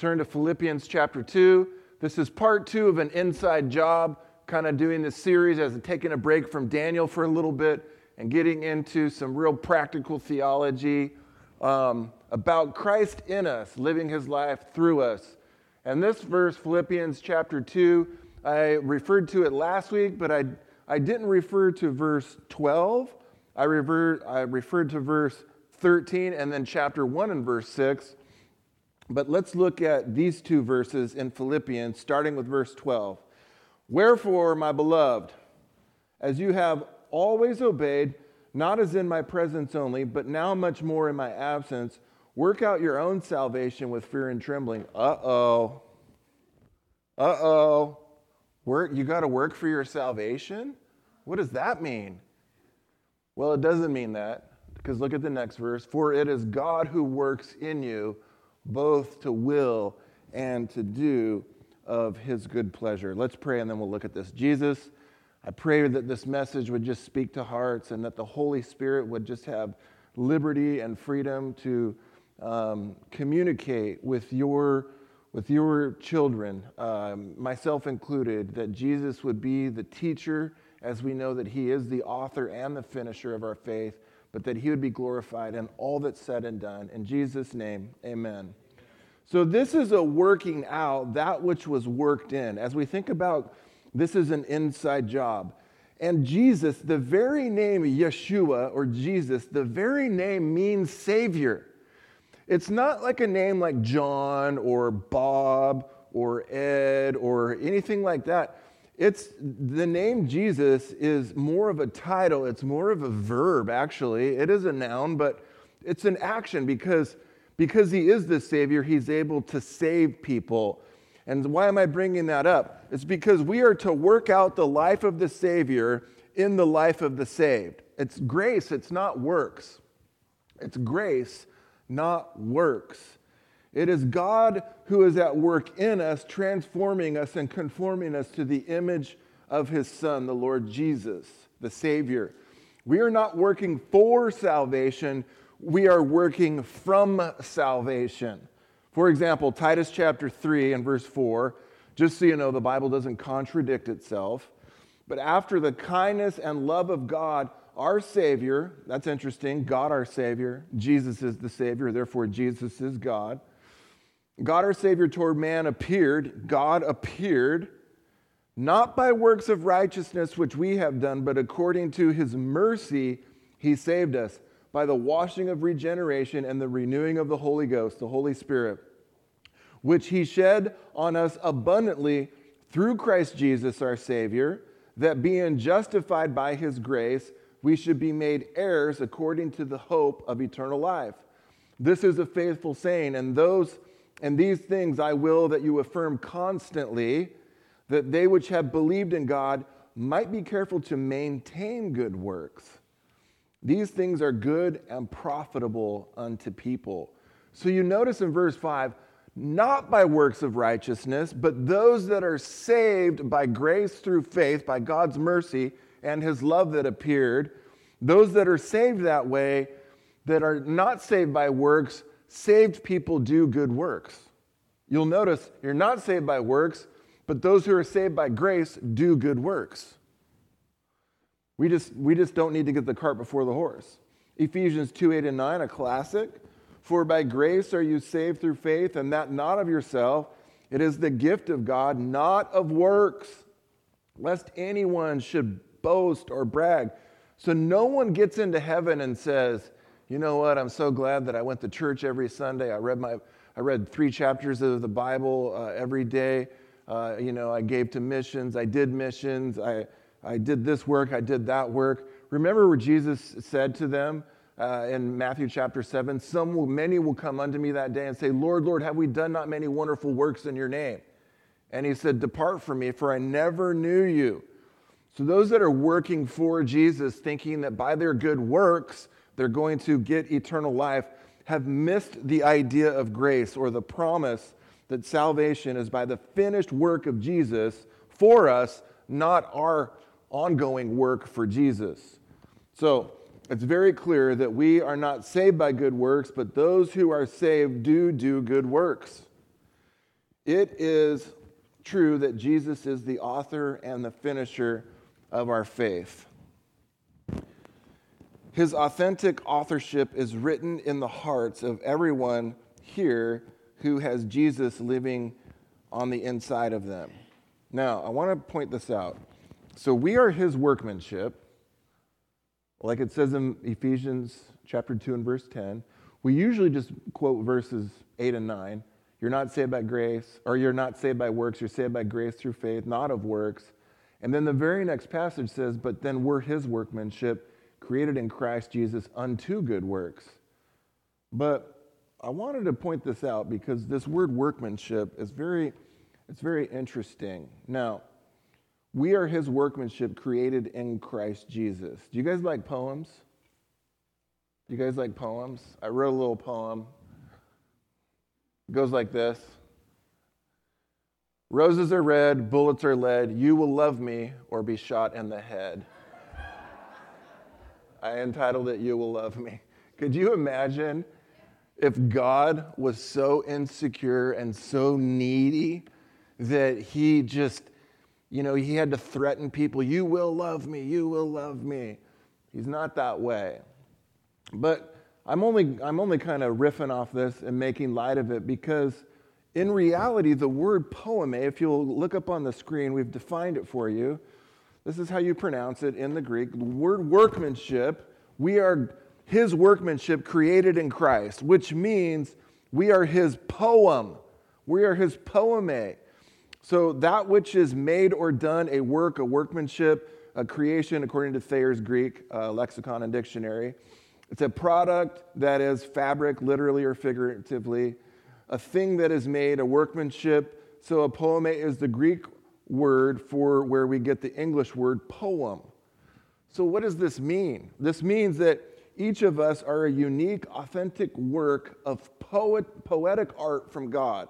turn to Philippians chapter 2. This is part two of an inside job, kind of doing this series as taking a break from Daniel for a little bit and getting into some real practical theology um, about Christ in us, living his life through us. And this verse, Philippians chapter 2, I referred to it last week, but I, I didn't refer to verse 12. I, refer, I referred to verse 13 and then chapter 1 and verse 6. But let's look at these two verses in Philippians, starting with verse 12. Wherefore, my beloved, as you have always obeyed, not as in my presence only, but now much more in my absence, work out your own salvation with fear and trembling. Uh oh. Uh oh. Work, you got to work for your salvation? What does that mean? Well, it doesn't mean that, because look at the next verse. For it is God who works in you both to will and to do of his good pleasure. Let's pray and then we'll look at this. Jesus, I pray that this message would just speak to hearts and that the Holy Spirit would just have liberty and freedom to um, communicate with your, with your children, um, myself included, that Jesus would be the teacher as we know that he is the author and the finisher of our faith but that he would be glorified in all that's said and done. In Jesus' name, amen. So, this is a working out that which was worked in. As we think about this is an inside job. And Jesus, the very name Yeshua or Jesus, the very name means Savior. It's not like a name like John or Bob or Ed or anything like that. It's the name Jesus is more of a title, it's more of a verb actually. It is a noun, but it's an action because because he is the savior, he's able to save people. And why am I bringing that up? It's because we are to work out the life of the savior in the life of the saved. It's grace, it's not works. It's grace, not works. It is God who is at work in us, transforming us and conforming us to the image of his Son, the Lord Jesus, the Savior. We are not working for salvation, we are working from salvation. For example, Titus chapter 3 and verse 4, just so you know, the Bible doesn't contradict itself. But after the kindness and love of God, our Savior, that's interesting, God our Savior, Jesus is the Savior, therefore Jesus is God God our Savior toward man appeared, God appeared, not by works of righteousness which we have done, but according to his mercy, he saved us by the washing of regeneration and the renewing of the Holy Ghost, the Holy Spirit, which he shed on us abundantly through Christ Jesus our Savior, that being justified by his grace, we should be made heirs according to the hope of eternal life. This is a faithful saying, and those and these things I will that you affirm constantly, that they which have believed in God might be careful to maintain good works. These things are good and profitable unto people. So you notice in verse 5, not by works of righteousness, but those that are saved by grace through faith, by God's mercy and his love that appeared, those that are saved that way, that are not saved by works, saved people do good works. You'll notice you're not saved by works, but those who are saved by grace do good works. We just, we just don't need to get the cart before the horse. Ephesians 2 8 and 9, a classic. For by grace are you saved through faith, and that not of yourself. It is the gift of God, not of works, lest anyone should boast or brag. So no one gets into heaven and says, you know what? I'm so glad that I went to church every Sunday. I read my I read three chapters of the Bible uh, every day. Uh, you know, I gave to missions. I did missions. I, I did this work. I did that work. Remember what Jesus said to them uh, in Matthew chapter 7? Some will, many will come unto me that day and say, Lord, Lord, have we done not many wonderful works in your name? And he said, Depart from me, for I never knew you. So those that are working for Jesus, thinking that by their good works, they're going to get eternal life have missed the idea of grace or the promise that salvation is by the finished work of Jesus for us, not our ongoing work for Jesus. So it's very clear that we are not saved by good works, but those who are saved do do good works. It is true that Jesus is the author and the finisher of our faith. His authentic authorship is written in the hearts of everyone here who has Jesus living on the inside of them. Now, I want to point this out. So, we are his workmanship, like it says in Ephesians chapter 2 and verse 10. We usually just quote verses 8 and 9. You're not saved by grace, or you're not saved by works, you're saved by grace through faith, not of works. And then the very next passage says, But then we're his workmanship created in Christ Jesus unto good works. But I wanted to point this out because this word workmanship is very, it's very interesting. Now, we are his workmanship created in Christ Jesus. Do you guys like poems? Do you guys like poems? I wrote a little poem. It goes like this Roses are red, bullets are lead. You will love me or be shot in the head. I entitled it, You Will Love Me. Could you imagine if God was so insecure and so needy that he just, you know, he had to threaten people, You will love me, you will love me? He's not that way. But I'm only, I'm only kind of riffing off this and making light of it because in reality, the word poeme, if you'll look up on the screen, we've defined it for you. This is how you pronounce it in the Greek. The word workmanship, we are his workmanship created in Christ, which means we are his poem. We are his poeme. So that which is made or done, a work, a workmanship, a creation, according to Thayer's Greek uh, lexicon and dictionary, it's a product that is fabric, literally or figuratively, a thing that is made, a workmanship. So a poeme is the Greek word for where we get the English word poem. So, what does this mean? This means that each of us are a unique, authentic work of poet, poetic art from God.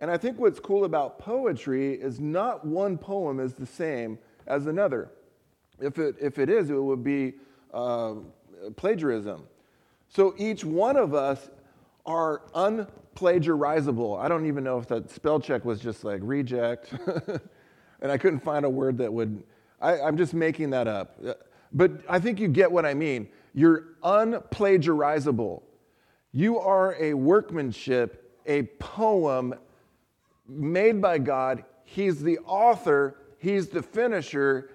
And I think what's cool about poetry is not one poem is the same as another. If it, if it is, it would be uh, plagiarism. So each one of us are unplagiarizable. I don't even know if that spell check was just like reject, and I couldn't find a word that would. I, I'm just making that up. But I think you get what I mean. You're unplagiarizable. You are a workmanship, a poem made by God. He's the author, He's the finisher,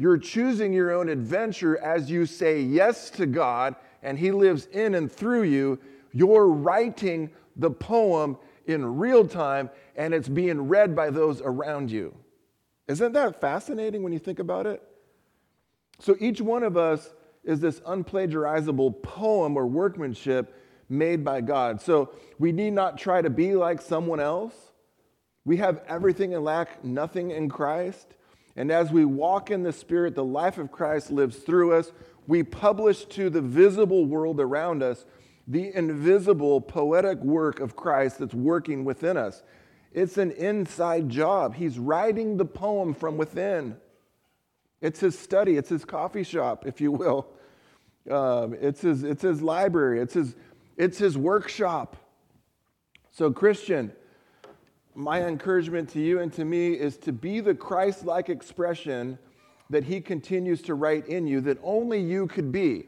you're choosing your own adventure as you say yes to God and He lives in and through you. You're writing the poem in real time and it's being read by those around you. Isn't that fascinating when you think about it? So each one of us is this unplagiarizable poem or workmanship made by God. So we need not try to be like someone else. We have everything and lack nothing in Christ. And as we walk in the Spirit, the life of Christ lives through us. We publish to the visible world around us the invisible poetic work of Christ that's working within us. It's an inside job. He's writing the poem from within. It's his study, it's his coffee shop, if you will. Um, it's, his, it's his library, it's his, it's his workshop. So, Christian, my encouragement to you and to me is to be the Christ like expression that He continues to write in you that only you could be.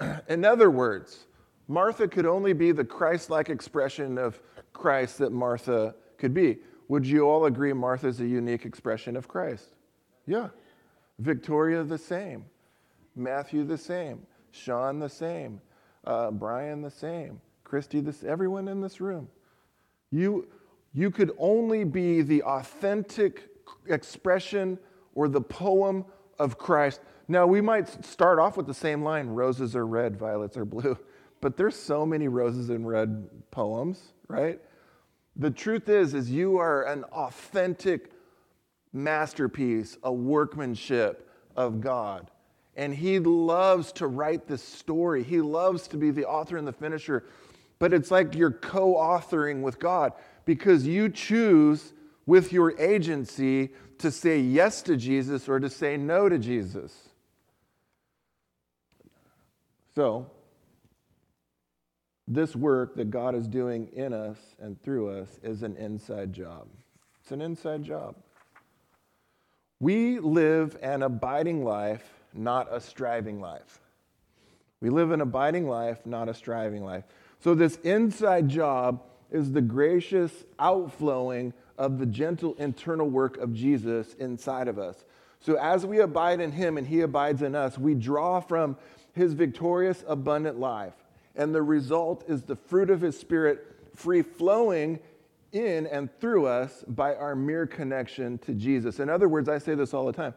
in other words, Martha could only be the Christ like expression of Christ that Martha could be. Would you all agree Martha's a unique expression of Christ? Yeah. Victoria, the same. Matthew, the same. Sean, the same. Uh, Brian, the same. Christy, this, everyone in this room. You, you could only be the authentic expression or the poem of Christ. Now, we might start off with the same line roses are red, violets are blue, but there's so many roses and red poems, right? The truth is is you are an authentic masterpiece, a workmanship of God. And he loves to write this story. He loves to be the author and the finisher. But it's like you're co-authoring with God because you choose with your agency to say yes to Jesus or to say no to Jesus. So, this work that God is doing in us and through us is an inside job. It's an inside job. We live an abiding life, not a striving life. We live an abiding life, not a striving life. So, this inside job is the gracious outflowing of the gentle internal work of Jesus inside of us. So, as we abide in Him and He abides in us, we draw from His victorious, abundant life. And the result is the fruit of His Spirit free flowing in and through us by our mere connection to Jesus. In other words, I say this all the time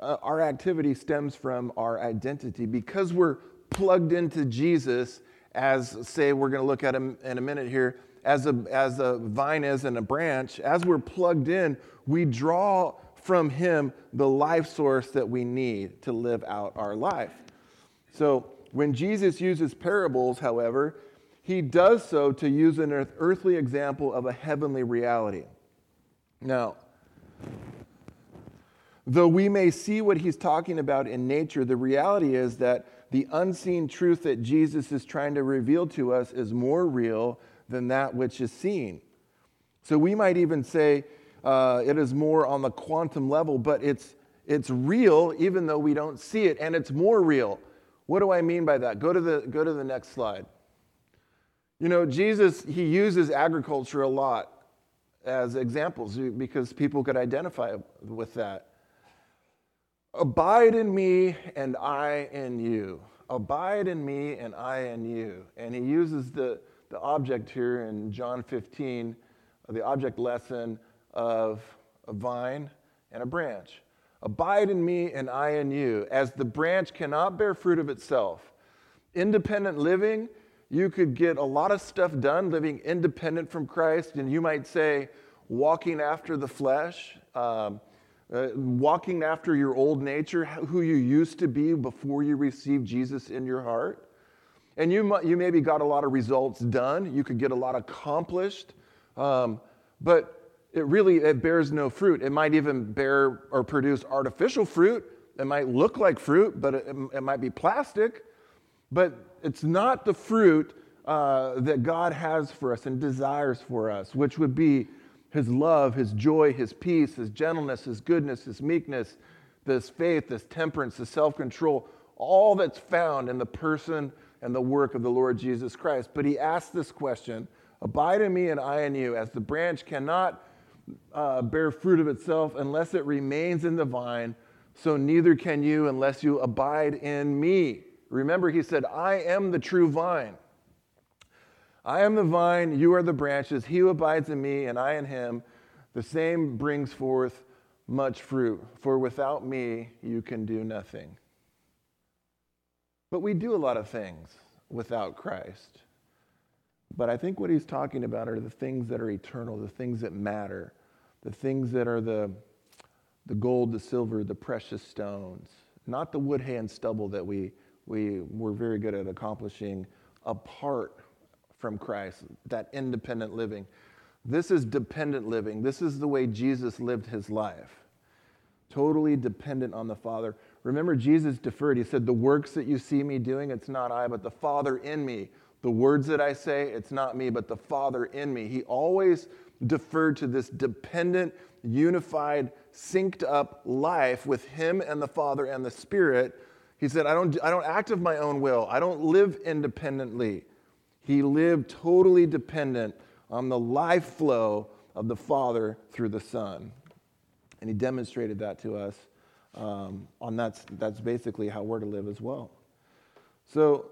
uh, our activity stems from our identity. Because we're plugged into Jesus, as say we're going to look at him in a minute here, as a, as a vine is in a branch, as we're plugged in, we draw from him the life source that we need to live out our life. So when Jesus uses parables, however, he does so to use an earthly example of a heavenly reality. Now, though we may see what he's talking about in nature, the reality is that the unseen truth that Jesus is trying to reveal to us is more real than that which is seen. So we might even say uh, it is more on the quantum level, but it's, it's real even though we don't see it, and it's more real. What do I mean by that? Go to the, go to the next slide. You know, Jesus, he uses agriculture a lot as examples because people could identify with that. Abide in me and I in you. Abide in me and I in you. And he uses the, the object here in John 15, the object lesson of a vine and a branch. Abide in me and I in you. As the branch cannot bear fruit of itself, independent living you could get a lot of stuff done living independent from Christ, and you might say, walking after the flesh, um, uh, walking after your old nature, who you used to be before you received Jesus in your heart. And you, you maybe got a lot of results done. You could get a lot accomplished. Um, but it really it bears no fruit. It might even bear or produce artificial fruit. It might look like fruit, but it, it might be plastic. But it's not the fruit uh, that God has for us and desires for us, which would be His love, His joy, His peace, His gentleness, His goodness, His meekness, this faith, this temperance, this self control, all that's found in the person and the work of the Lord Jesus Christ. But He asks this question Abide in me and I in you, as the branch cannot uh, bear fruit of itself unless it remains in the vine, so neither can you unless you abide in me. Remember, he said, I am the true vine. I am the vine, you are the branches. He who abides in me, and I in him, the same brings forth much fruit. For without me, you can do nothing. But we do a lot of things without Christ. But I think what he's talking about are the things that are eternal, the things that matter, the things that are the, the gold, the silver, the precious stones, not the wood, hay, and stubble that we we were very good at accomplishing apart from Christ, that independent living. This is dependent living. This is the way Jesus lived his life. Totally dependent on the Father. Remember, Jesus deferred. He said, The works that you see me doing, it's not I, but the Father in me. The words that I say, it's not me, but the Father in me. He always deferred to this dependent, unified, synced up life with Him and the Father and the Spirit he said, I don't, I don't act of my own will, I don't live independently. He lived totally dependent on the life flow of the Father through the Son. And he demonstrated that to us. Um, on that's, that's basically how we're to live as well. So,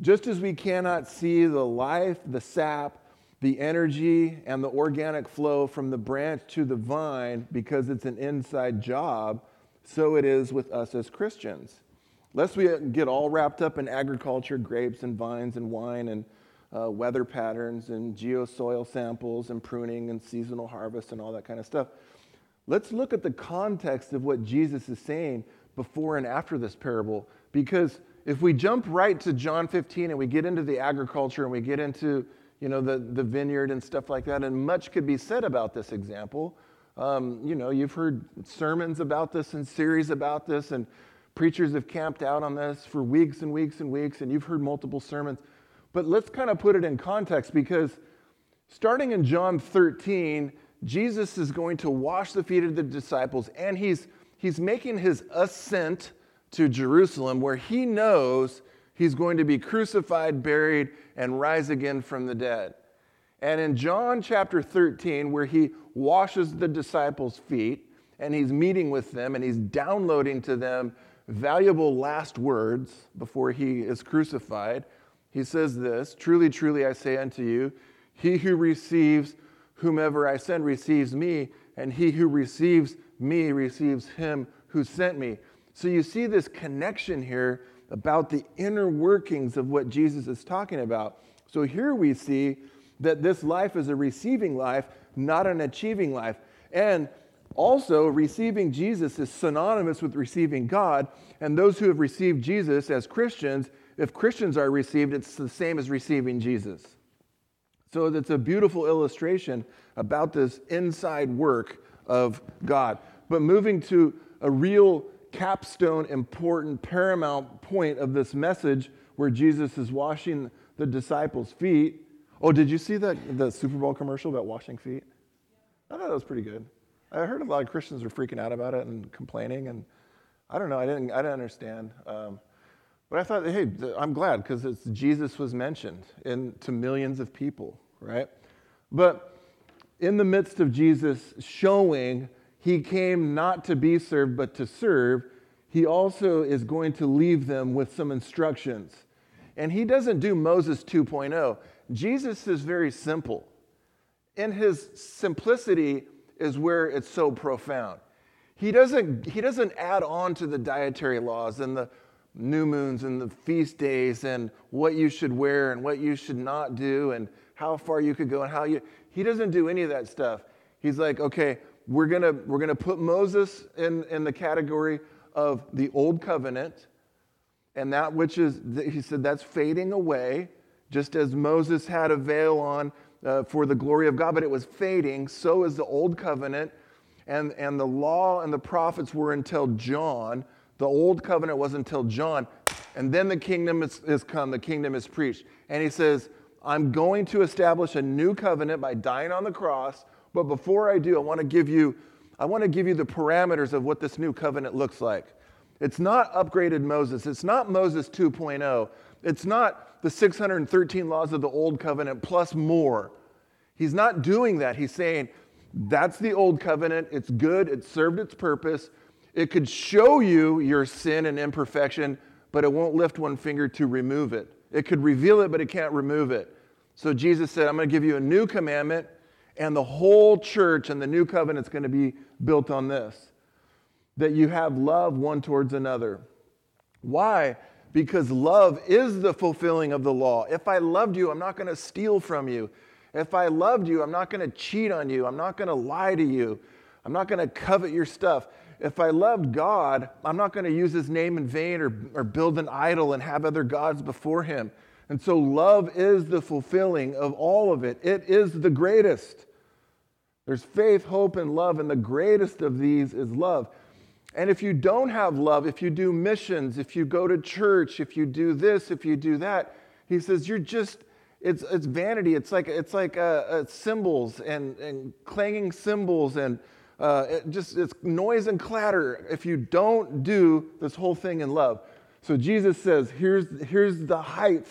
just as we cannot see the life, the sap, the energy, and the organic flow from the branch to the vine because it's an inside job, so it is with us as Christians. Lest we get all wrapped up in agriculture, grapes and vines and wine and uh, weather patterns and geosoil samples and pruning and seasonal harvest and all that kind of stuff. Let's look at the context of what Jesus is saying before and after this parable. Because if we jump right to John 15 and we get into the agriculture and we get into you know, the, the vineyard and stuff like that, and much could be said about this example. Um, you know, you've heard sermons about this and series about this, and Preachers have camped out on this for weeks and weeks and weeks, and you've heard multiple sermons. But let's kind of put it in context because starting in John 13, Jesus is going to wash the feet of the disciples and he's, he's making his ascent to Jerusalem where he knows he's going to be crucified, buried, and rise again from the dead. And in John chapter 13, where he washes the disciples' feet and he's meeting with them and he's downloading to them valuable last words before he is crucified, he says this Truly, truly, I say unto you, he who receives whomever I send receives me, and he who receives me receives him who sent me. So you see this connection here about the inner workings of what Jesus is talking about. So here we see that this life is a receiving life, not an achieving life. And also, receiving Jesus is synonymous with receiving God. And those who have received Jesus as Christians, if Christians are received, it's the same as receiving Jesus. So it's a beautiful illustration about this inside work of God. But moving to a real capstone, important, paramount point of this message where Jesus is washing the disciples' feet. Oh, did you see that the Super Bowl commercial about washing feet? I thought that was pretty good. I heard a lot of Christians were freaking out about it and complaining, and I don't know. I didn't. I didn't understand. Um, but I thought, hey, I'm glad because Jesus was mentioned in, to millions of people, right? But in the midst of Jesus showing he came not to be served, but to serve, he also is going to leave them with some instructions. And he doesn't do Moses 2.0. Jesus is very simple. And his simplicity is where it's so profound. He doesn't, he doesn't add on to the dietary laws and the new moons and the feast days and what you should wear and what you should not do and how far you could go and how you. He doesn't do any of that stuff. He's like, okay, we're gonna, we're gonna put Moses in, in the category of the old covenant, and that which is, he said, that's fading away, just as Moses had a veil on uh, for the glory of God, but it was fading, so is the old covenant. And, and the law and the prophets were until John. The old covenant was until John. And then the kingdom is, has come, the kingdom is preached. And he says, I'm going to establish a new covenant by dying on the cross but before I do, I want to give you I want to give you the parameters of what this new covenant looks like. It's not upgraded Moses. It's not Moses 2.0. It's not the 613 laws of the old covenant plus more. He's not doing that. He's saying that's the old covenant. It's good. It served its purpose. It could show you your sin and imperfection, but it won't lift one finger to remove it. It could reveal it, but it can't remove it. So Jesus said, I'm going to give you a new commandment and the whole church and the new covenant is going to be built on this that you have love one towards another. Why? Because love is the fulfilling of the law. If I loved you, I'm not going to steal from you. If I loved you, I'm not going to cheat on you. I'm not going to lie to you. I'm not going to covet your stuff. If I loved God, I'm not going to use his name in vain or, or build an idol and have other gods before him. And so, love is the fulfilling of all of it. It is the greatest. There's faith, hope, and love, and the greatest of these is love. And if you don't have love, if you do missions, if you go to church, if you do this, if you do that, he says you're just it's it's vanity. It's like it's like uh, uh, cymbals and and clanging cymbals and uh, it just it's noise and clatter. If you don't do this whole thing in love, so Jesus says here's here's the height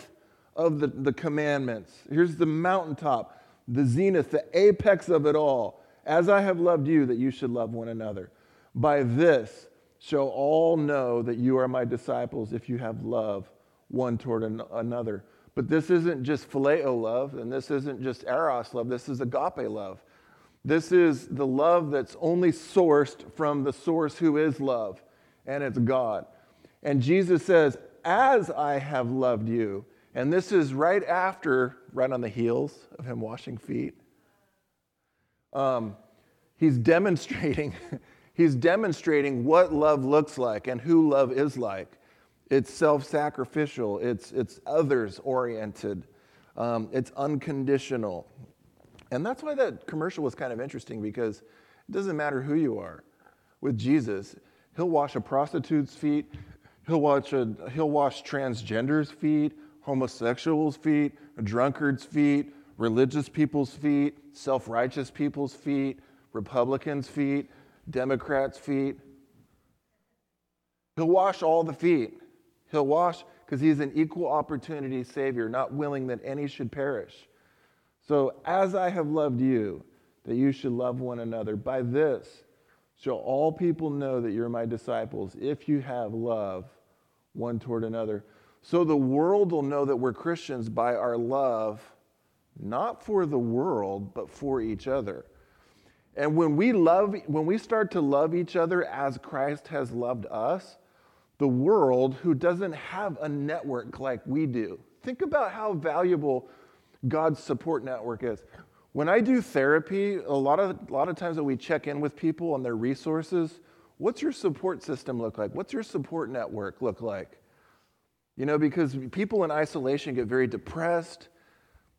of the the commandments. Here's the mountaintop the zenith, the apex of it all. As I have loved you, that you should love one another. By this shall all know that you are my disciples if you have love one toward an- another. But this isn't just phileo love, and this isn't just eros love, this is agape love. This is the love that's only sourced from the source who is love, and it's God. And Jesus says, As I have loved you, and this is right after, right on the heels of him washing feet. Um, he's demonstrating, he's demonstrating what love looks like and who love is like. It's self-sacrificial. It's it's others-oriented. Um, it's unconditional, and that's why that commercial was kind of interesting because it doesn't matter who you are. With Jesus, he'll wash a prostitute's feet. He'll wash, a, he'll wash transgender's feet homosexuals' feet, drunkards' feet, religious people's feet, self righteous people's feet, Republicans' feet, Democrats' feet. He'll wash all the feet. He'll wash because he's an equal opportunity Savior, not willing that any should perish. So, as I have loved you, that you should love one another. By this shall all people know that you're my disciples, if you have love one toward another. So the world will know that we're Christians by our love, not for the world, but for each other. And when we love, when we start to love each other as Christ has loved us, the world who doesn't have a network like we do. Think about how valuable God's support network is. When I do therapy, a lot of, a lot of times that we check in with people on their resources, what's your support system look like? What's your support network look like? You know, because people in isolation get very depressed,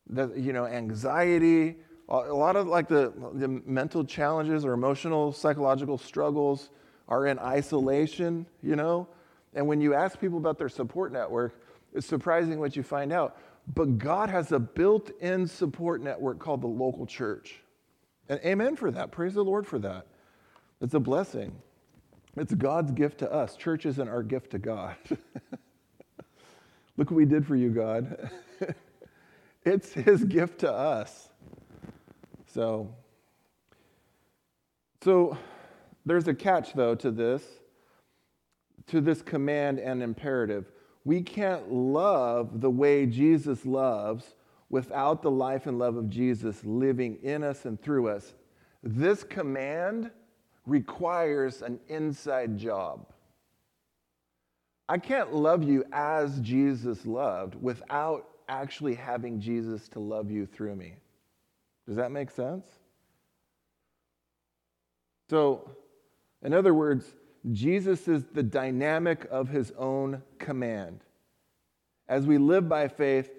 that, you know, anxiety, a lot of like the, the mental challenges or emotional, psychological struggles are in isolation, you know? And when you ask people about their support network, it's surprising what you find out. But God has a built in support network called the local church. And amen for that. Praise the Lord for that. It's a blessing. It's God's gift to us. Church isn't our gift to God. Look what we did for you, God. it's His gift to us. So, so there's a catch, though, to this, to this command and imperative we can't love the way Jesus loves without the life and love of Jesus living in us and through us. This command requires an inside job. I can't love you as Jesus loved without actually having Jesus to love you through me. Does that make sense? So, in other words, Jesus is the dynamic of his own command. As we live by faith,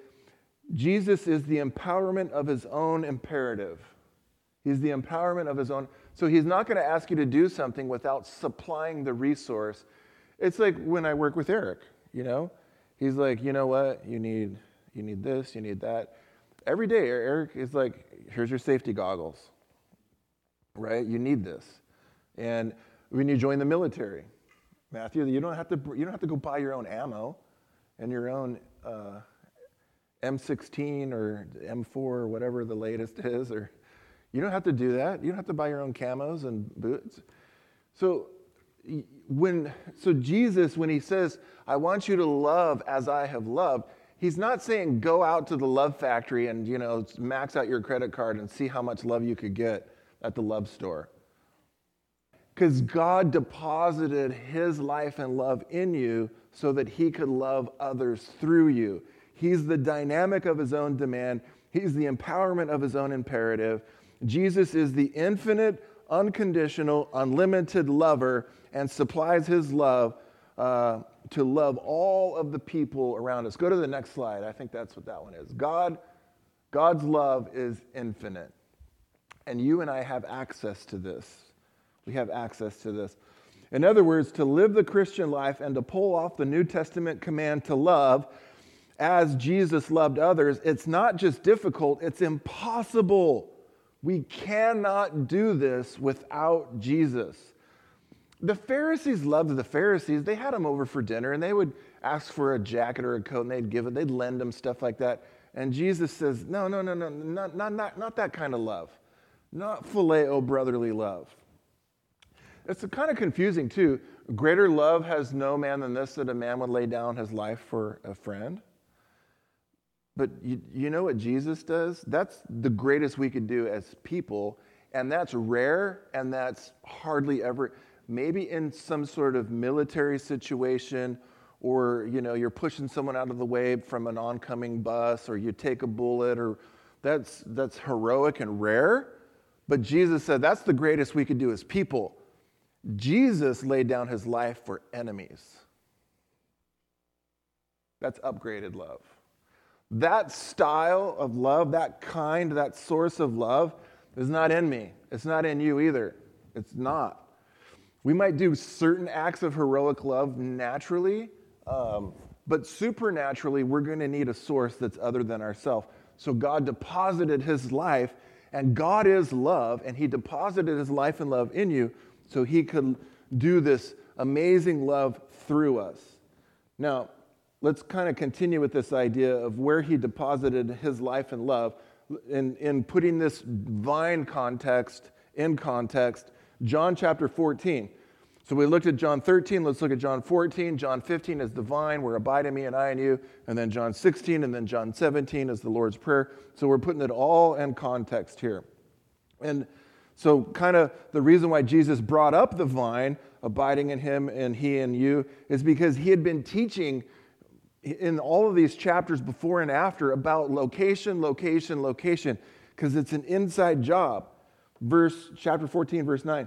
Jesus is the empowerment of his own imperative. He's the empowerment of his own. So he's not going to ask you to do something without supplying the resource. It's like when I work with Eric, you know? He's like, you know what? You need you need this, you need that. Every day Eric is like, here's your safety goggles. Right? You need this. And when you join the military. Matthew, you don't have to, you don't have to go buy your own ammo and your own uh, M16 or M4 or whatever the latest is, or you don't have to do that. You don't have to buy your own camos and boots. So when so Jesus, when he says, I want you to love as I have loved, he's not saying go out to the love factory and you know max out your credit card and see how much love you could get at the love store because God deposited his life and love in you so that he could love others through you. He's the dynamic of his own demand, he's the empowerment of his own imperative. Jesus is the infinite, unconditional, unlimited lover and supplies his love uh, to love all of the people around us. Go to the next slide. I think that's what that one is. God, God's love is infinite. And you and I have access to this. We have access to this. In other words, to live the Christian life and to pull off the New Testament command to love as Jesus loved others, it's not just difficult, it's impossible. We cannot do this without Jesus. The Pharisees loved the Pharisees. They had them over for dinner and they would ask for a jacket or a coat and they'd give it, they'd lend them stuff like that. And Jesus says, No, no, no, no, not, not, not, not that kind of love. Not phileo brotherly love. It's kind of confusing, too. Greater love has no man than this that a man would lay down his life for a friend. But you, you know what Jesus does? That's the greatest we could do as people, and that's rare, and that's hardly ever, maybe in some sort of military situation, or you know, you're pushing someone out of the way from an oncoming bus, or you take a bullet, or that's that's heroic and rare. But Jesus said that's the greatest we could do as people. Jesus laid down his life for enemies. That's upgraded love. That style of love, that kind, that source of love is not in me. It's not in you either. It's not. We might do certain acts of heroic love naturally, um, but supernaturally, we're going to need a source that's other than ourselves. So God deposited his life, and God is love, and he deposited his life and love in you so he could do this amazing love through us. Now, let's kind of continue with this idea of where he deposited his life and love in, in putting this vine context in context. John chapter 14. So we looked at John 13. Let's look at John 14. John 15 is the vine, where abide in me and I in you. And then John 16, and then John 17 is the Lord's Prayer. So we're putting it all in context here. And so, kind of the reason why Jesus brought up the vine, abiding in him and he in you, is because he had been teaching in all of these chapters before and after about location, location, location, because it's an inside job. Verse chapter 14, verse 9.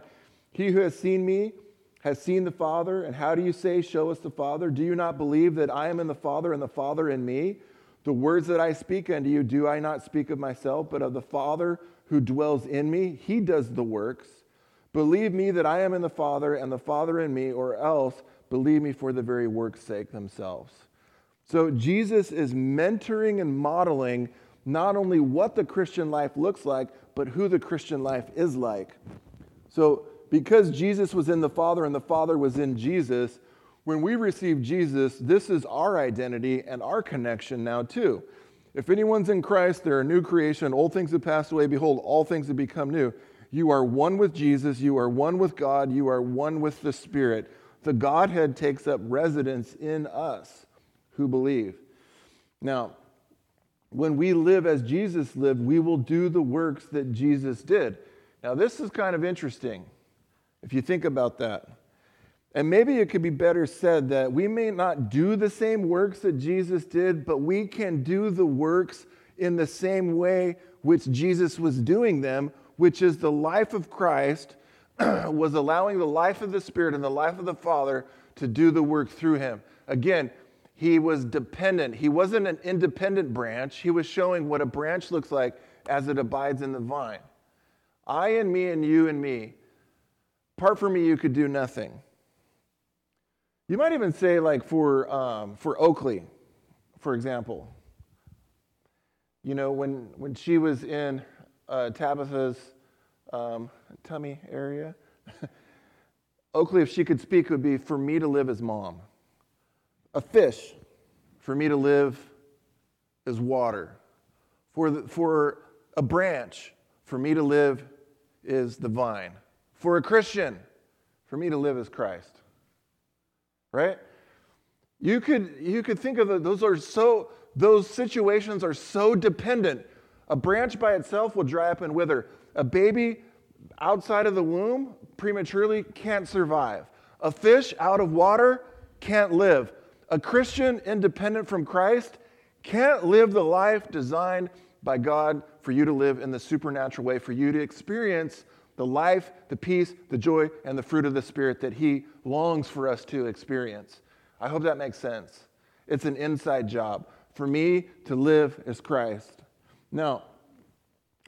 He who has seen me has seen the Father, and how do you say, Show us the Father? Do you not believe that I am in the Father and the Father in me? The words that I speak unto you, do I not speak of myself, but of the Father who dwells in me? He does the works. Believe me that I am in the Father and the Father in me, or else believe me for the very work's sake themselves. So Jesus is mentoring and modeling not only what the Christian life looks like, but who the Christian life is like. So, because Jesus was in the Father and the Father was in Jesus, when we receive Jesus, this is our identity and our connection now, too. If anyone's in Christ, they're a new creation. Old things have passed away. Behold, all things have become new. You are one with Jesus. You are one with God. You are one with the Spirit. The Godhead takes up residence in us who believe. Now, when we live as Jesus lived, we will do the works that Jesus did. Now, this is kind of interesting if you think about that. And maybe it could be better said that we may not do the same works that Jesus did, but we can do the works in the same way which Jesus was doing them, which is the life of Christ was allowing the life of the Spirit and the life of the Father to do the work through him. Again, he was dependent. He wasn't an independent branch. He was showing what a branch looks like as it abides in the vine. I and me and you and me. Apart from me, you could do nothing. You might even say, like for, um, for Oakley, for example. You know, when, when she was in uh, Tabitha's um, tummy area, Oakley, if she could speak, would be for me to live as mom. A fish, for me to live, as water. For, the, for a branch, for me to live, is the vine. For a Christian, for me to live is Christ. Right? You could, you could think of it, those are so, those situations are so dependent. A branch by itself will dry up and wither. A baby outside of the womb prematurely can't survive. A fish out of water can't live. A Christian independent from Christ can't live the life designed by God for you to live in the supernatural way, for you to experience the life, the peace, the joy, and the fruit of the Spirit that He longs for us to experience. I hope that makes sense. It's an inside job. For me to live as Christ. Now,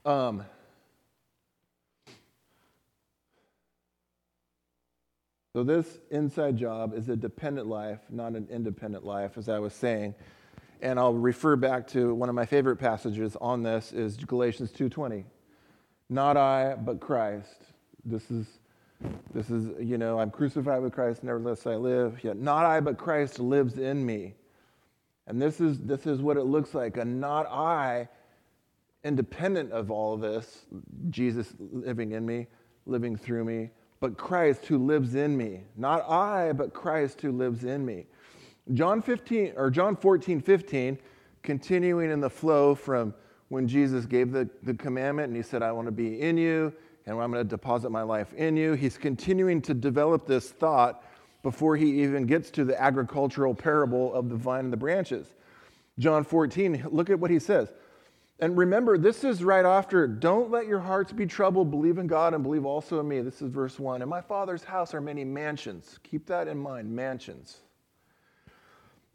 um, So, this inside job is a dependent life, not an independent life, as I was saying. And I'll refer back to one of my favorite passages on this is Galatians 2:20. Not I, but Christ. This is this is, you know, I'm crucified with Christ, nevertheless I live. Yet not I, but Christ lives in me. And this is this is what it looks like. A not I, independent of all this, Jesus living in me, living through me, but Christ who lives in me. Not I, but Christ who lives in me. John 15 or John 14, 15, continuing in the flow from when Jesus gave the, the commandment and he said, I want to be in you and I'm going to deposit my life in you. He's continuing to develop this thought before he even gets to the agricultural parable of the vine and the branches. John 14, look at what he says. And remember, this is right after, don't let your hearts be troubled. Believe in God and believe also in me. This is verse 1. In my Father's house are many mansions. Keep that in mind mansions.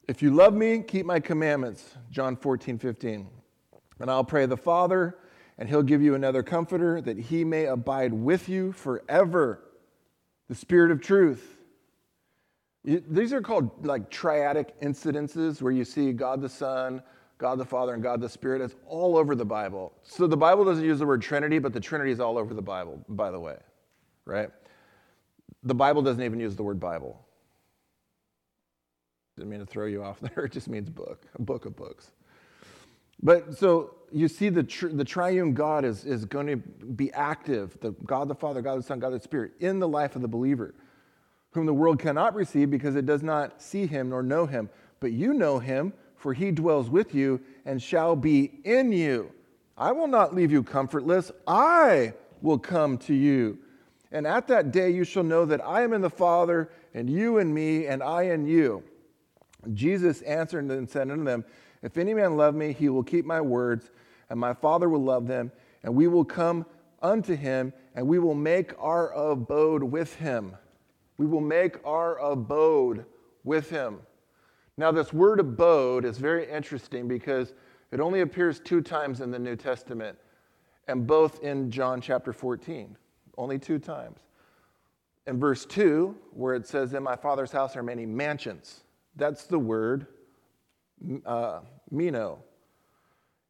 If you love me, keep my commandments. John 14, 15. And I'll pray the Father, and he'll give you another comforter that he may abide with you forever. The Spirit of truth. These are called like triadic incidences where you see God the Son, God the Father, and God the Spirit. It's all over the Bible. So the Bible doesn't use the word Trinity, but the Trinity is all over the Bible, by the way, right? The Bible doesn't even use the word Bible. Didn't mean to throw you off there. It just means book, a book of books. But so you see the, tr- the triune God is, is going to be active, the God the Father, God the Son, God the Spirit, in the life of the believer whom the world cannot receive because it does not see him nor know him. But you know him, for he dwells with you and shall be in you. I will not leave you comfortless. I will come to you. And at that day you shall know that I am in the Father, and you in me, and I in you. Jesus answered and said unto them, If any man love me, he will keep my words, and my Father will love them, and we will come unto him, and we will make our abode with him. We will make our abode with him. Now, this word abode is very interesting because it only appears two times in the New Testament, and both in John chapter 14. Only two times. In verse 2, where it says, In my Father's house are many mansions, that's the word uh, meno.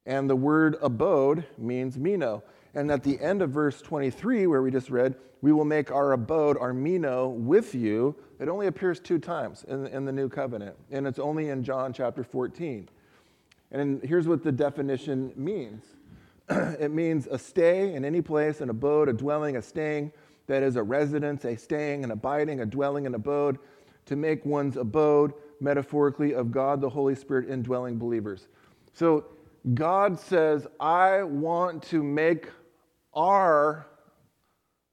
And the word abode means Mino. And at the end of verse 23, where we just read, we will make our abode, our Mino, with you. It only appears two times in, in the new covenant, and it's only in John chapter 14. And here's what the definition means it means a stay in any place, an abode, a dwelling, a staying, that is a residence, a staying, an abiding, a dwelling, an abode, to make one's abode, metaphorically, of God, the Holy Spirit, indwelling believers. So God says, I want to make our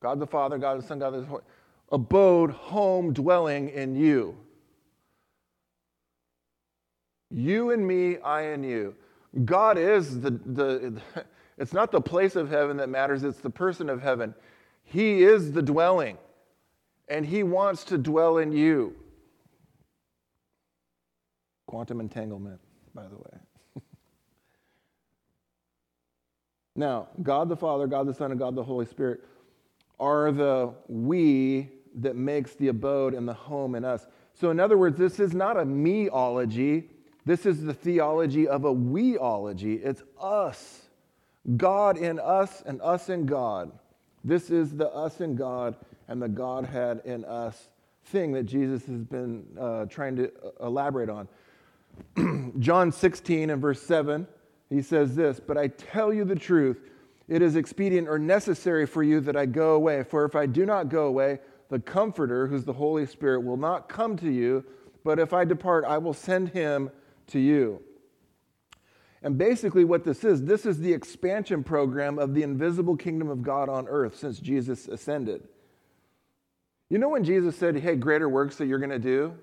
God the Father, God the Son, God the Holy abode, home, dwelling in you. You and me, I and you. God is the, the, it's not the place of heaven that matters, it's the person of heaven. He is the dwelling, and He wants to dwell in you. Quantum entanglement, by the way. Now, God the Father, God the Son, and God the Holy Spirit are the we that makes the abode and the home in us. So, in other words, this is not a meology. This is the theology of a weology. It's us, God in us, and us in God. This is the us in God and the Godhead in us thing that Jesus has been uh, trying to uh, elaborate on. John 16 and verse 7 he says this, But I tell you the truth, it is expedient or necessary for you that I go away. For if I do not go away, the Comforter, who's the Holy Spirit, will not come to you, but if I depart, I will send him to you. And basically, what this is, this is the expansion program of the invisible kingdom of God on earth since Jesus ascended. You know when Jesus said, Hey, greater works that you're going to do?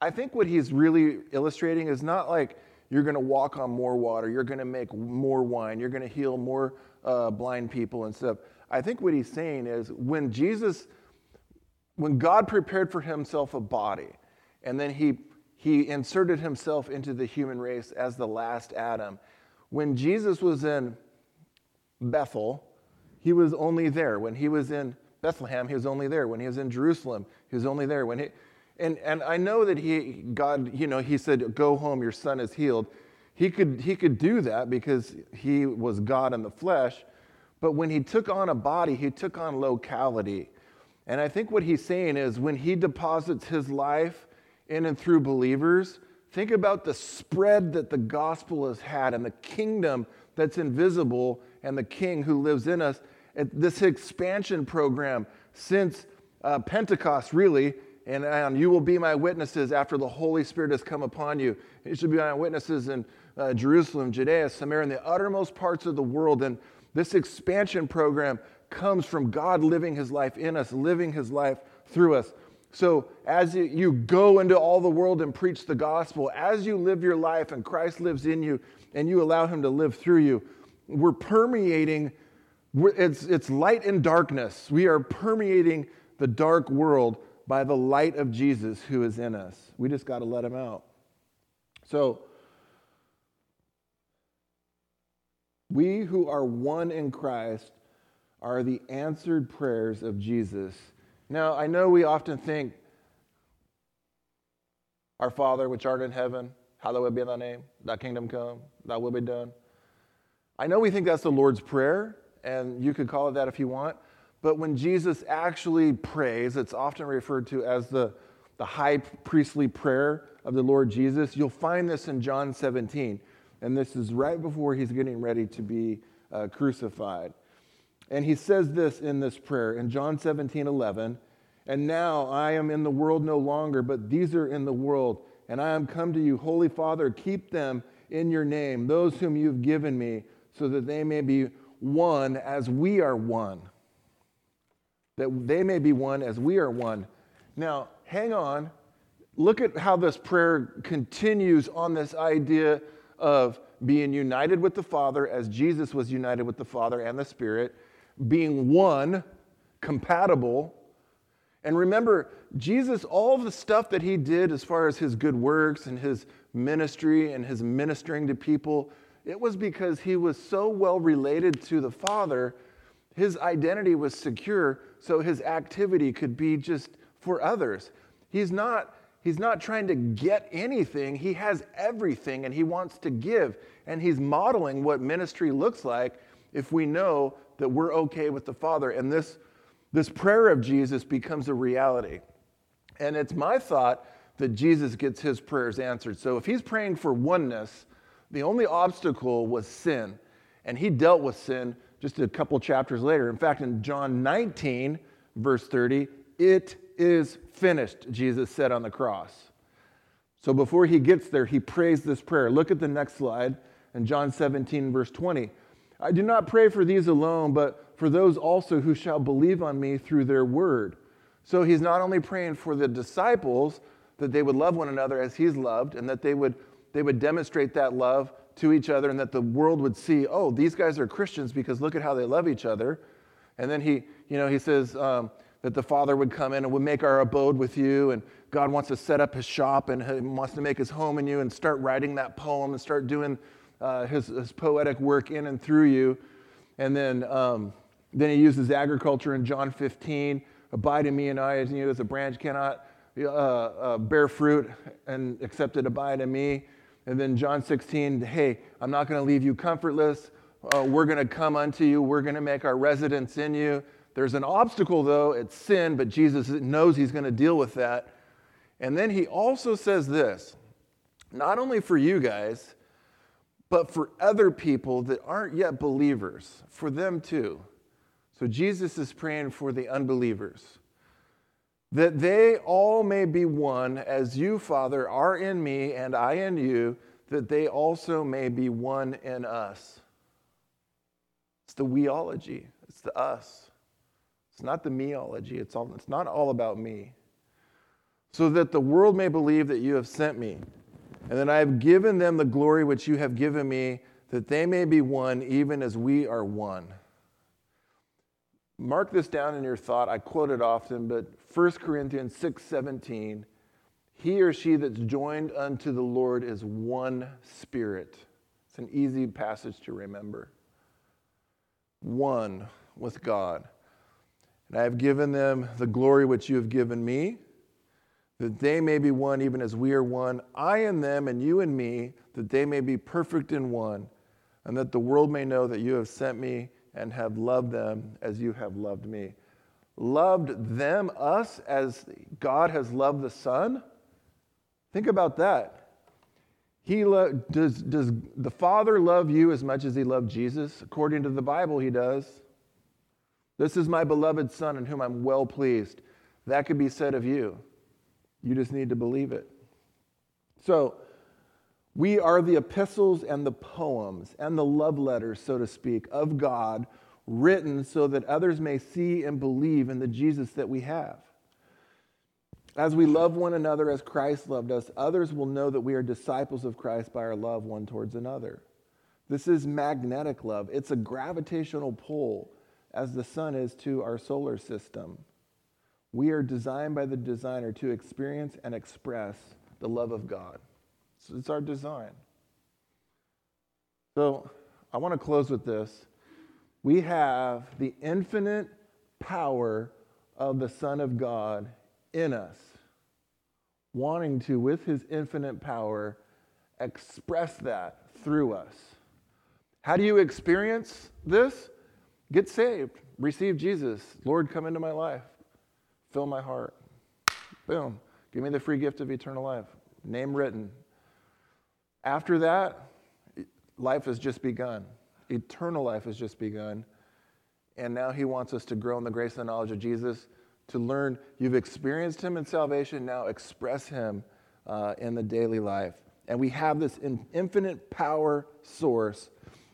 I think what he's really illustrating is not like, you're going to walk on more water. You're going to make more wine. You're going to heal more uh, blind people and stuff. I think what he's saying is when Jesus, when God prepared for himself a body, and then he, he inserted himself into the human race as the last Adam, when Jesus was in Bethel, he was only there. When he was in Bethlehem, he was only there. When he was in Jerusalem, he was only there. When he, and, and I know that he, God, you know, he said, go home, your son is healed. He could, he could do that because he was God in the flesh. But when he took on a body, he took on locality. And I think what he's saying is when he deposits his life in and through believers, think about the spread that the gospel has had and the kingdom that's invisible and the king who lives in us. This expansion program since uh, Pentecost, really, and, and you will be my witnesses after the Holy Spirit has come upon you. You should be my witnesses in uh, Jerusalem, Judea, Samaria, and the uttermost parts of the world. And this expansion program comes from God living his life in us, living his life through us. So, as you go into all the world and preach the gospel, as you live your life and Christ lives in you and you allow him to live through you, we're permeating, it's, it's light and darkness. We are permeating the dark world by the light of Jesus who is in us. We just got to let him out. So, we who are one in Christ are the answered prayers of Jesus. Now, I know we often think, Our Father, which art in heaven, hallowed be thy name. Thy kingdom come, thy will be done. I know we think that's the Lord's Prayer, and you could call it that if you want, but when Jesus actually prays, it's often referred to as the, the high priestly prayer of the Lord Jesus. You'll find this in John 17, and this is right before he's getting ready to be uh, crucified. And he says this in this prayer in John 17, 11. And now I am in the world no longer, but these are in the world. And I am come to you, Holy Father, keep them in your name, those whom you've given me, so that they may be one as we are one. That they may be one as we are one. Now, hang on. Look at how this prayer continues on this idea of being united with the Father as Jesus was united with the Father and the Spirit being one, compatible. And remember, Jesus, all the stuff that he did as far as his good works and his ministry and his ministering to people, it was because he was so well related to the Father, his identity was secure, so his activity could be just for others. He's not, he's not trying to get anything, he has everything and he wants to give. And he's modeling what ministry looks like if we know that we're okay with the Father. And this, this prayer of Jesus becomes a reality. And it's my thought that Jesus gets his prayers answered. So if he's praying for oneness, the only obstacle was sin. And he dealt with sin just a couple chapters later. In fact, in John 19, verse 30, it is finished, Jesus said on the cross. So before he gets there, he prays this prayer. Look at the next slide in John 17, verse 20. I do not pray for these alone, but for those also who shall believe on me through their word. So he's not only praying for the disciples that they would love one another as he's loved and that they would, they would demonstrate that love to each other and that the world would see, oh, these guys are Christians because look at how they love each other. And then he, you know, he says um, that the Father would come in and would make our abode with you, and God wants to set up his shop and he wants to make his home in you and start writing that poem and start doing uh, his, his, poetic work in and through you. And then, um, then he uses agriculture in John 15. Abide in me and I as you, as a branch cannot uh, uh, bear fruit and except it abide in me. And then John 16, hey, I'm not going to leave you comfortless. Uh, we're going to come unto you. We're going to make our residence in you. There's an obstacle, though, it's sin, but Jesus knows he's going to deal with that. And then he also says this not only for you guys, but for other people that aren't yet believers, for them too. So Jesus is praying for the unbelievers that they all may be one, as you, Father, are in me and I in you, that they also may be one in us. It's the weology, it's the us. It's not the meology, it's, all, it's not all about me. So that the world may believe that you have sent me. And that I have given them the glory which you have given me, that they may be one, even as we are one. Mark this down in your thought. I quote it often, but 1 Corinthians 6 17, he or she that's joined unto the Lord is one spirit. It's an easy passage to remember. One with God. And I have given them the glory which you have given me that they may be one even as we are one, I and them and you and me, that they may be perfect in one, and that the world may know that you have sent me and have loved them as you have loved me. Loved them, us, as God has loved the Son? Think about that. He lo- does, does the Father love you as much as he loved Jesus? According to the Bible, he does. This is my beloved Son in whom I'm well pleased. That could be said of you. You just need to believe it. So, we are the epistles and the poems and the love letters, so to speak, of God, written so that others may see and believe in the Jesus that we have. As we love one another as Christ loved us, others will know that we are disciples of Christ by our love one towards another. This is magnetic love, it's a gravitational pull, as the sun is to our solar system. We are designed by the designer to experience and express the love of God. So it's our design. So I want to close with this. We have the infinite power of the Son of God in us. wanting to, with his infinite power, express that through us. How do you experience this? Get saved, receive Jesus. Lord, come into my life, fill my heart. Boom. Give me the free gift of eternal life. Name written. After that, life has just begun. Eternal life has just begun. And now he wants us to grow in the grace and knowledge of Jesus, to learn you've experienced him in salvation, now express him uh, in the daily life. And we have this in infinite power source.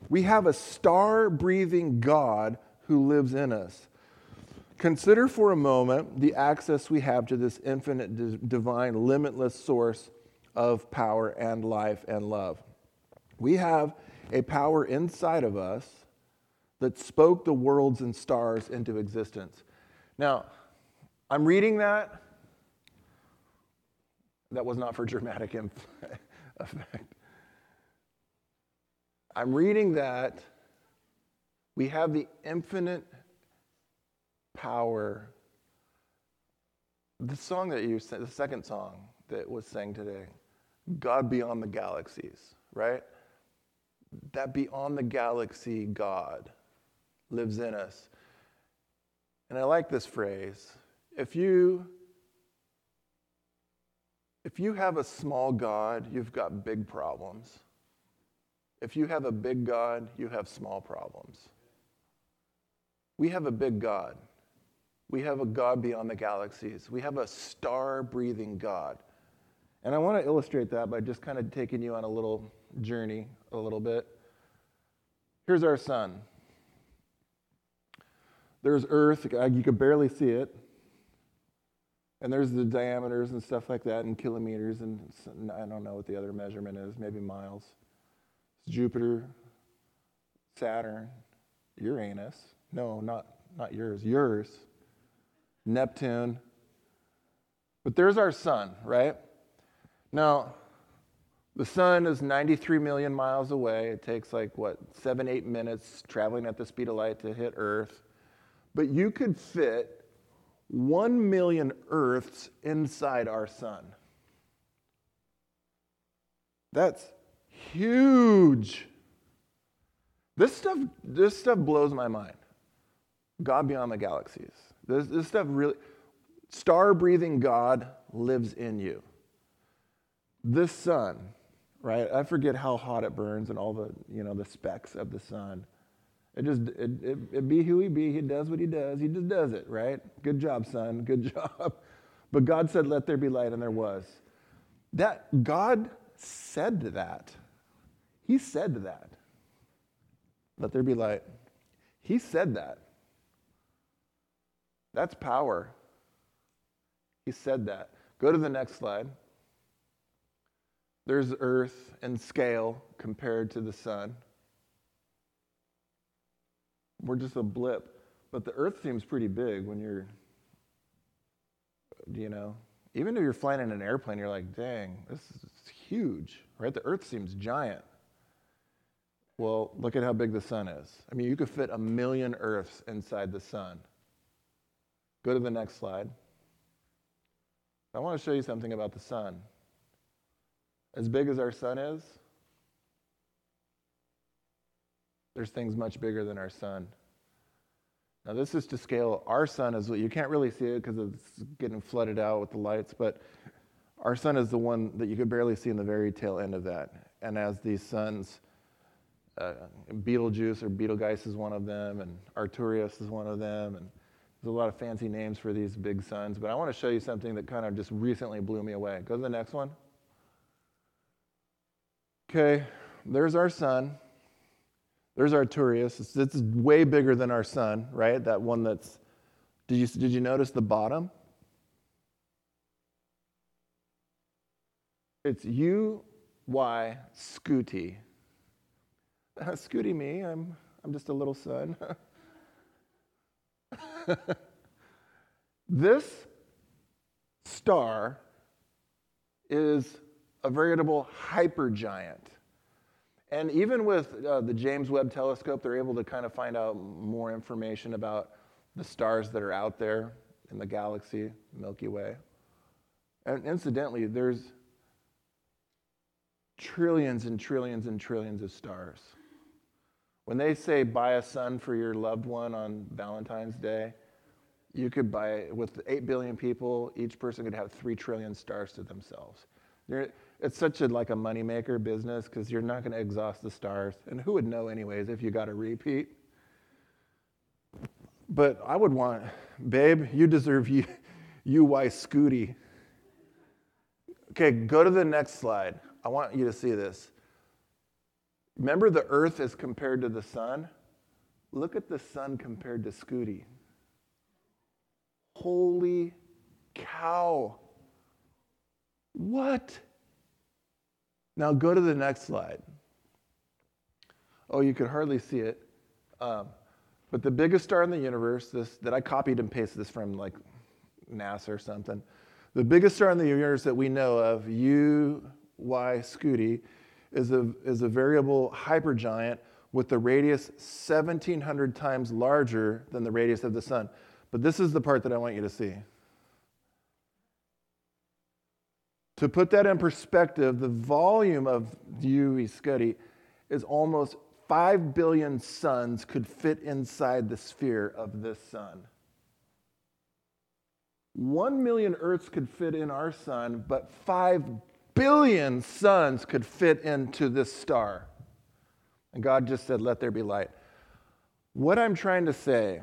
We have a star breathing God who lives in us. Consider for a moment the access we have to this infinite, divine, limitless source of power and life and love. We have a power inside of us that spoke the worlds and stars into existence. Now, I'm reading that. That was not for dramatic effect. I'm reading that we have the infinite power. The song that you sang, the second song that was sang today, God beyond the galaxies, right? That beyond the galaxy God lives in us. And I like this phrase. If you if you have a small God, you've got big problems. If you have a big God, you have small problems. We have a big God. We have a God beyond the galaxies. We have a star breathing God. And I want to illustrate that by just kind of taking you on a little journey a little bit. Here's our sun. There's Earth, you could barely see it. And there's the diameters and stuff like that in kilometers, and I don't know what the other measurement is, maybe miles. It's Jupiter, Saturn, Uranus. No, not, not yours, yours. Neptune. But there's our sun, right? Now, the sun is 93 million miles away. It takes like, what, seven, eight minutes traveling at the speed of light to hit Earth. But you could fit one million Earths inside our sun. That's huge. This stuff, this stuff blows my mind. God beyond the galaxies. This, this stuff really, star breathing God lives in you. This sun, right? I forget how hot it burns and all the, you know, the specks of the sun. It just, it, it, it be who he be. He does what he does. He just does it, right? Good job, son. Good job. But God said, let there be light, and there was. That, God said that. He said that. Let there be light. He said that. That's power. He said that. Go to the next slide. There's earth and scale compared to the sun. We're just a blip. But the earth seems pretty big when you're, you know, even if you're flying in an airplane, you're like, dang, this is huge, right? The earth seems giant. Well, look at how big the sun is. I mean, you could fit a million earths inside the sun. Go to the next slide. I want to show you something about the sun. As big as our sun is, there's things much bigger than our sun. Now, this is to scale. Our sun is, you can't really see it because it's getting flooded out with the lights, but our sun is the one that you could barely see in the very tail end of that. And as these suns, uh, Betelgeuse or Betelgeuse is one of them, and Arcturus is one of them, and there's a lot of fancy names for these big suns, but I want to show you something that kind of just recently blew me away. Go to the next one. Okay, there's our sun. There's Arcturus. It's, it's way bigger than our sun, right? That one that's. Did you, did you notice the bottom? It's U Y Scooty. Scooty me, I'm, I'm just a little sun. this star is a veritable hypergiant. And even with uh, the James Webb telescope, they're able to kind of find out more information about the stars that are out there in the galaxy, Milky Way. And incidentally, there's trillions and trillions and trillions of stars. When they say buy a sun for your loved one on Valentine's Day, you could buy with 8 billion people, each person could have 3 trillion stars to themselves. It's such a like a moneymaker business because you're not going to exhaust the stars. And who would know anyways if you got a repeat? But I would want, babe, you deserve you, UY Scuti. Okay, go to the next slide. I want you to see this. Remember the earth is compared to the sun? Look at the sun compared to Scuti. Holy cow. What? Now go to the next slide. Oh, you could hardly see it. Um, but the biggest star in the universe, this that I copied and pasted this from like NASA or something. The biggest star in the universe that we know of, UY Scuti, is a, is a variable hypergiant with the radius 1700 times larger than the radius of the sun. But this is the part that I want you to see. To put that in perspective, the volume of UY Scuti is almost 5 billion suns could fit inside the sphere of this sun. 1 million Earths could fit in our sun, but 5 billion suns could fit into this star. And God just said, Let there be light. What I'm trying to say,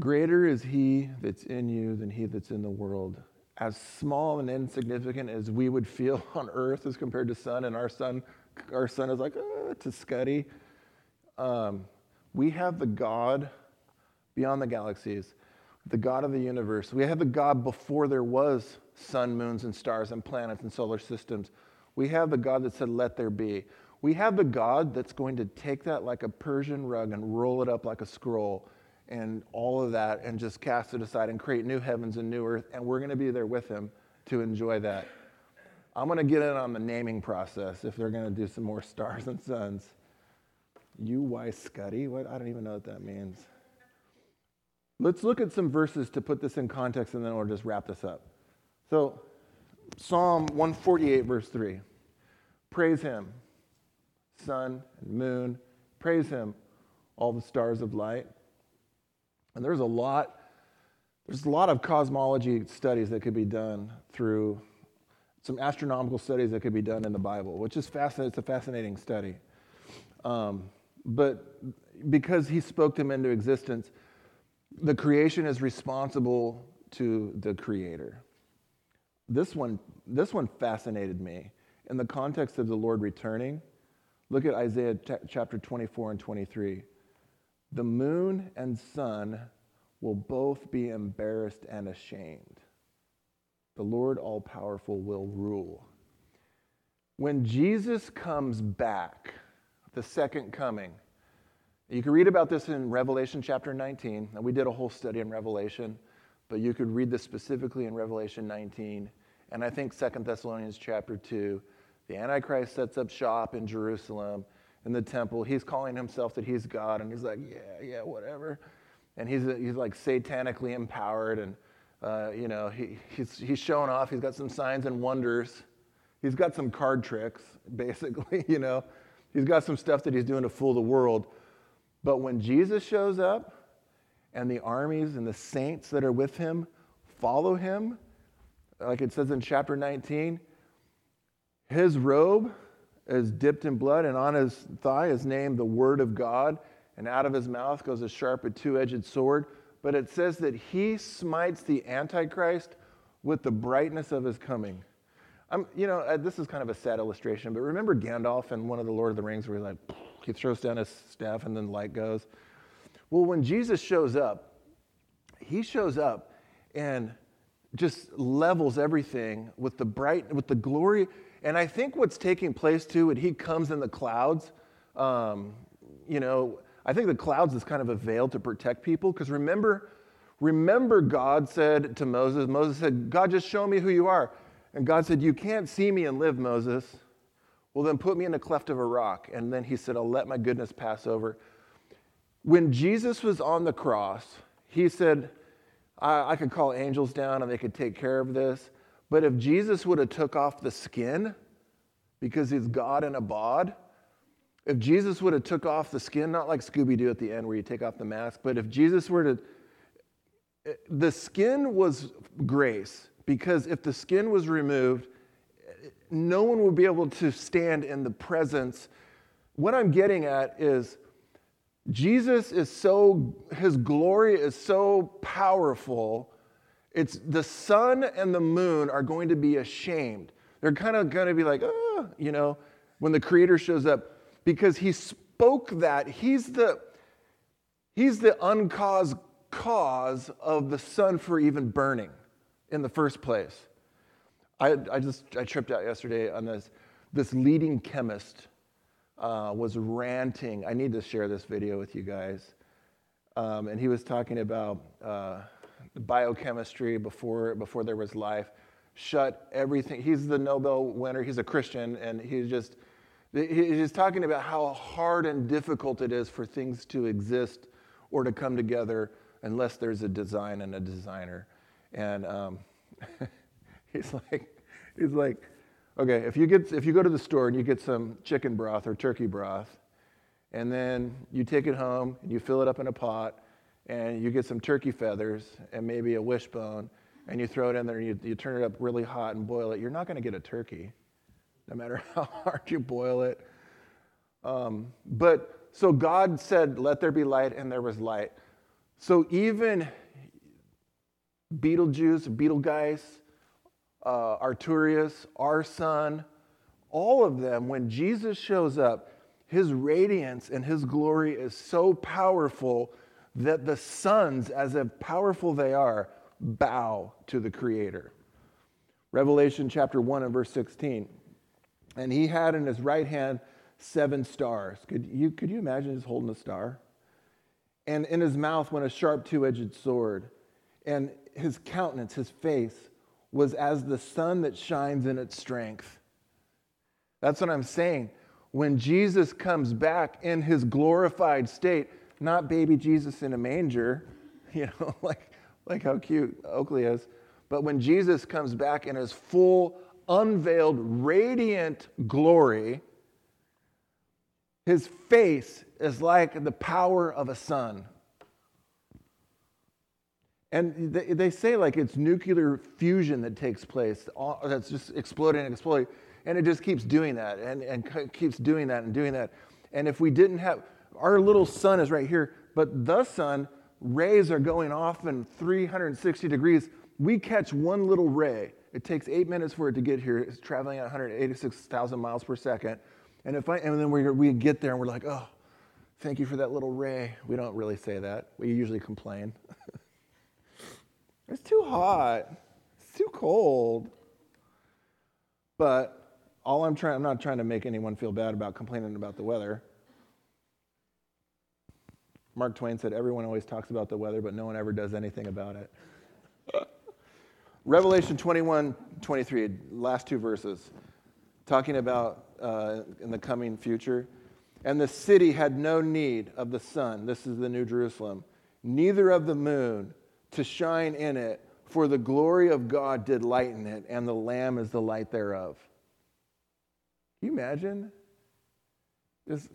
greater is He that's in you than He that's in the world as small and insignificant as we would feel on earth as compared to sun, and our sun, our sun is like, oh, to Scuti. Um, we have the God beyond the galaxies, the God of the universe. We have the God before there was sun, moons, and stars, and planets and solar systems. We have the God that said, Let there be. We have the God that's going to take that like a Persian rug and roll it up like a scroll and all of that and just cast it aside and create new heavens and new earth. And we're going to be there with him to enjoy that. I'm going to get in on the naming process if they're going to do some more stars and suns. UY Scuti? What? I don't even know what that means. Let's look at some verses to put this in context and then we'll just wrap this up. So, Psalm 148, verse 3. Praise him, sun and moon. Praise him, all the stars of light. And there's a lot, there's a lot of cosmology studies that could be done through some astronomical studies that could be done in the Bible, which is fascinating. It's a fascinating study. Um, but because he spoke them into existence, the creation is responsible to the creator. This one, this one fascinated me. In the context of the Lord returning, look at Isaiah t- chapter 24 and 23. The moon and sun will both be embarrassed and ashamed. The Lord all powerful will rule. When Jesus comes back, the second coming, you can read about this in Revelation chapter 19. And we did a whole study in Revelation, but you could read this specifically in Revelation 19. And I think Second Thessalonians chapter 2. The Antichrist sets up shop in Jerusalem in the temple. He's calling himself that he's God, and he's like, yeah, yeah, whatever. And he's, he's like satanically empowered, and uh, you know, he, he's, he's showing off. He's got some signs and wonders. He's got some card tricks, basically, you know. He's got some stuff that he's doing to fool the world. But when Jesus shows up and the armies and the saints that are with him follow him, like it says in chapter 19, his robe is dipped in blood, and on his thigh is named the Word of God, and out of his mouth goes a sharp and two edged sword. But it says that he smites the Antichrist with the brightness of his coming. I'm, you know, uh, this is kind of a sad illustration, but remember Gandalf in one of the Lord of the Rings where he like he throws down his staff and then the light goes. Well, when Jesus shows up, he shows up and just levels everything with the bright, with the glory and I think what's taking place too, when he comes in the clouds, um, you know, I think the clouds is kind of a veil to protect people. Because remember, remember, God said to Moses, Moses said, God, just show me who you are. And God said, You can't see me and live, Moses. Well, then put me in a cleft of a rock. And then he said, I'll let my goodness pass over. When Jesus was on the cross, he said, I, I could call angels down and they could take care of this. But if Jesus would have took off the skin because he's God in a bod, if Jesus would have took off the skin, not like Scooby Doo at the end where you take off the mask, but if Jesus were to, the skin was grace because if the skin was removed, no one would be able to stand in the presence. What I'm getting at is Jesus is so, his glory is so powerful. It's the sun and the moon are going to be ashamed. They're kind of going to be like, oh, you know, when the creator shows up, because he spoke that. He's the, he's the uncaused cause of the sun for even burning in the first place. I, I just I tripped out yesterday on this. This leading chemist uh, was ranting. I need to share this video with you guys. Um, and he was talking about uh, biochemistry before, before there was life. Shut everything. He's the Nobel winner. He's a Christian, and he's just he's talking about how hard and difficult it is for things to exist or to come together unless there's a design and a designer. And um, he's like, he's like, okay, if you get if you go to the store and you get some chicken broth or turkey broth, and then you take it home and you fill it up in a pot, and you get some turkey feathers and maybe a wishbone, and you throw it in there and you, you turn it up really hot and boil it, you're not going to get a turkey, no matter how hard you boil it. Um, but so God said, "Let there be light," and there was light. So even Beetlejuice, Betelgeuse, uh, Arcturus, our sun, all of them, when Jesus shows up, his radiance and his glory is so powerful that the suns, as powerful they are, bow to the Creator. Revelation chapter 1 and verse 16. And he had in his right hand seven stars. Could you, could you imagine just holding a star? And in his mouth went a sharp two edged sword. And his countenance, his face, was as the sun that shines in its strength. That's what I'm saying. When Jesus comes back in his glorified state, not baby Jesus in a manger, you know, like, like how cute Oakley is, but when Jesus comes back in his full, unveiled, radiant glory, his face is like the power of a sun. And they, they say like it's nuclear fusion that takes place, that's just exploding and exploding. And it just keeps doing that and, and keeps doing that and doing that. And if we didn't have, our little sun is right here, but the sun, rays are going off in 360 degrees. We catch one little ray. It takes eight minutes for it to get here. It's traveling at 186,000 miles per second. And, if I, and then we, we get there and we're like, oh, thank you for that little ray. We don't really say that. We usually complain. It's too hot. It's too cold. But all I'm trying, I'm not trying to make anyone feel bad about complaining about the weather. Mark Twain said, Everyone always talks about the weather, but no one ever does anything about it. Revelation 21, 23, last two verses, talking about uh, in the coming future. And the city had no need of the sun. This is the New Jerusalem, neither of the moon to shine in it, for the glory of God did lighten it, and the Lamb is the light thereof. Can you imagine? This,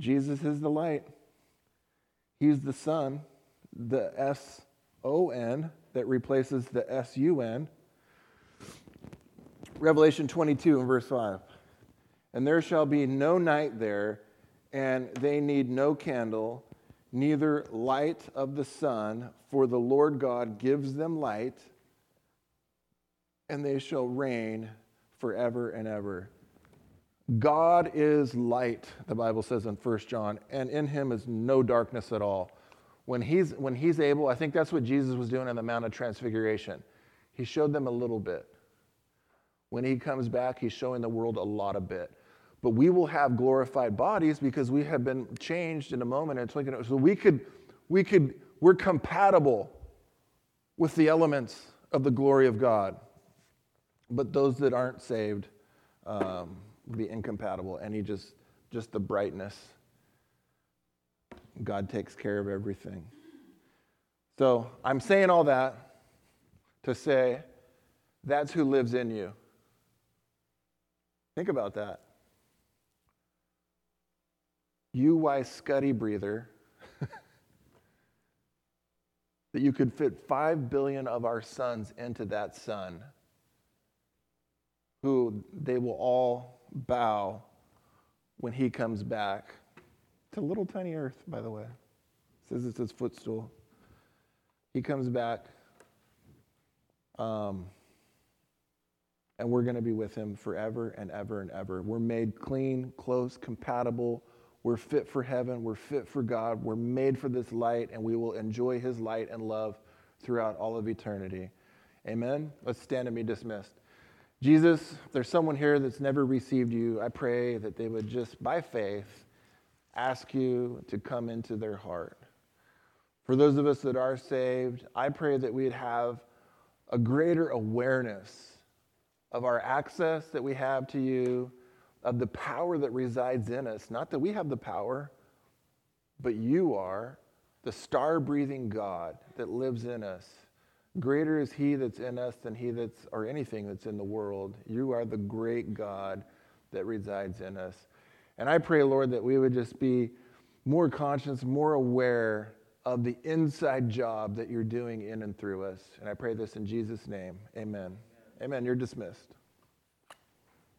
Jesus is the light. He's the Son, the S O N that replaces the S U N. Revelation 22 and verse 5. And there shall be no night there, and they need no candle neither light of the sun, for the Lord God gives them light, and they shall reign forever and ever. God is light, the Bible says in 1 John, and in him is no darkness at all. When he's, when he's able, I think that's what Jesus was doing on the Mount of Transfiguration. He showed them a little bit. When he comes back, he's showing the world a lot of bit but we will have glorified bodies because we have been changed in a moment and twinkling. So we could, we could, we're compatible with the elements of the glory of God. But those that aren't saved um, be incompatible. And he just, just the brightness. God takes care of everything. So I'm saying all that to say that's who lives in you. Think about that. UY Scuti breather that you could fit 5 billion of our sons into that sun, who they will all bow when he comes back. A little tiny earth, by the way. It says it's his footstool. He comes back, um, and we're going to be with him forever and ever and ever. We're made clean, close, compatible we're fit for heaven. We're fit for God. We're made for this light, and we will enjoy His light and love throughout all of eternity. Amen. Let's stand and be dismissed. Jesus, there's someone here that's never received you. I pray that they would just, by faith, ask you to come into their heart. For those of us that are saved, I pray that we'd have a greater awareness of our access that we have to you of the power that resides in us. Not that we have the power, but you are the star breathing God that lives in us. Greater is He that's in us than He that's, or anything that's in the world. You are the great God that resides in us. And I pray, Lord, that we would just be more conscious, more aware of the inside job that you're doing in and through us. And I pray this in Jesus' name. Amen. Amen. Amen. You're dismissed.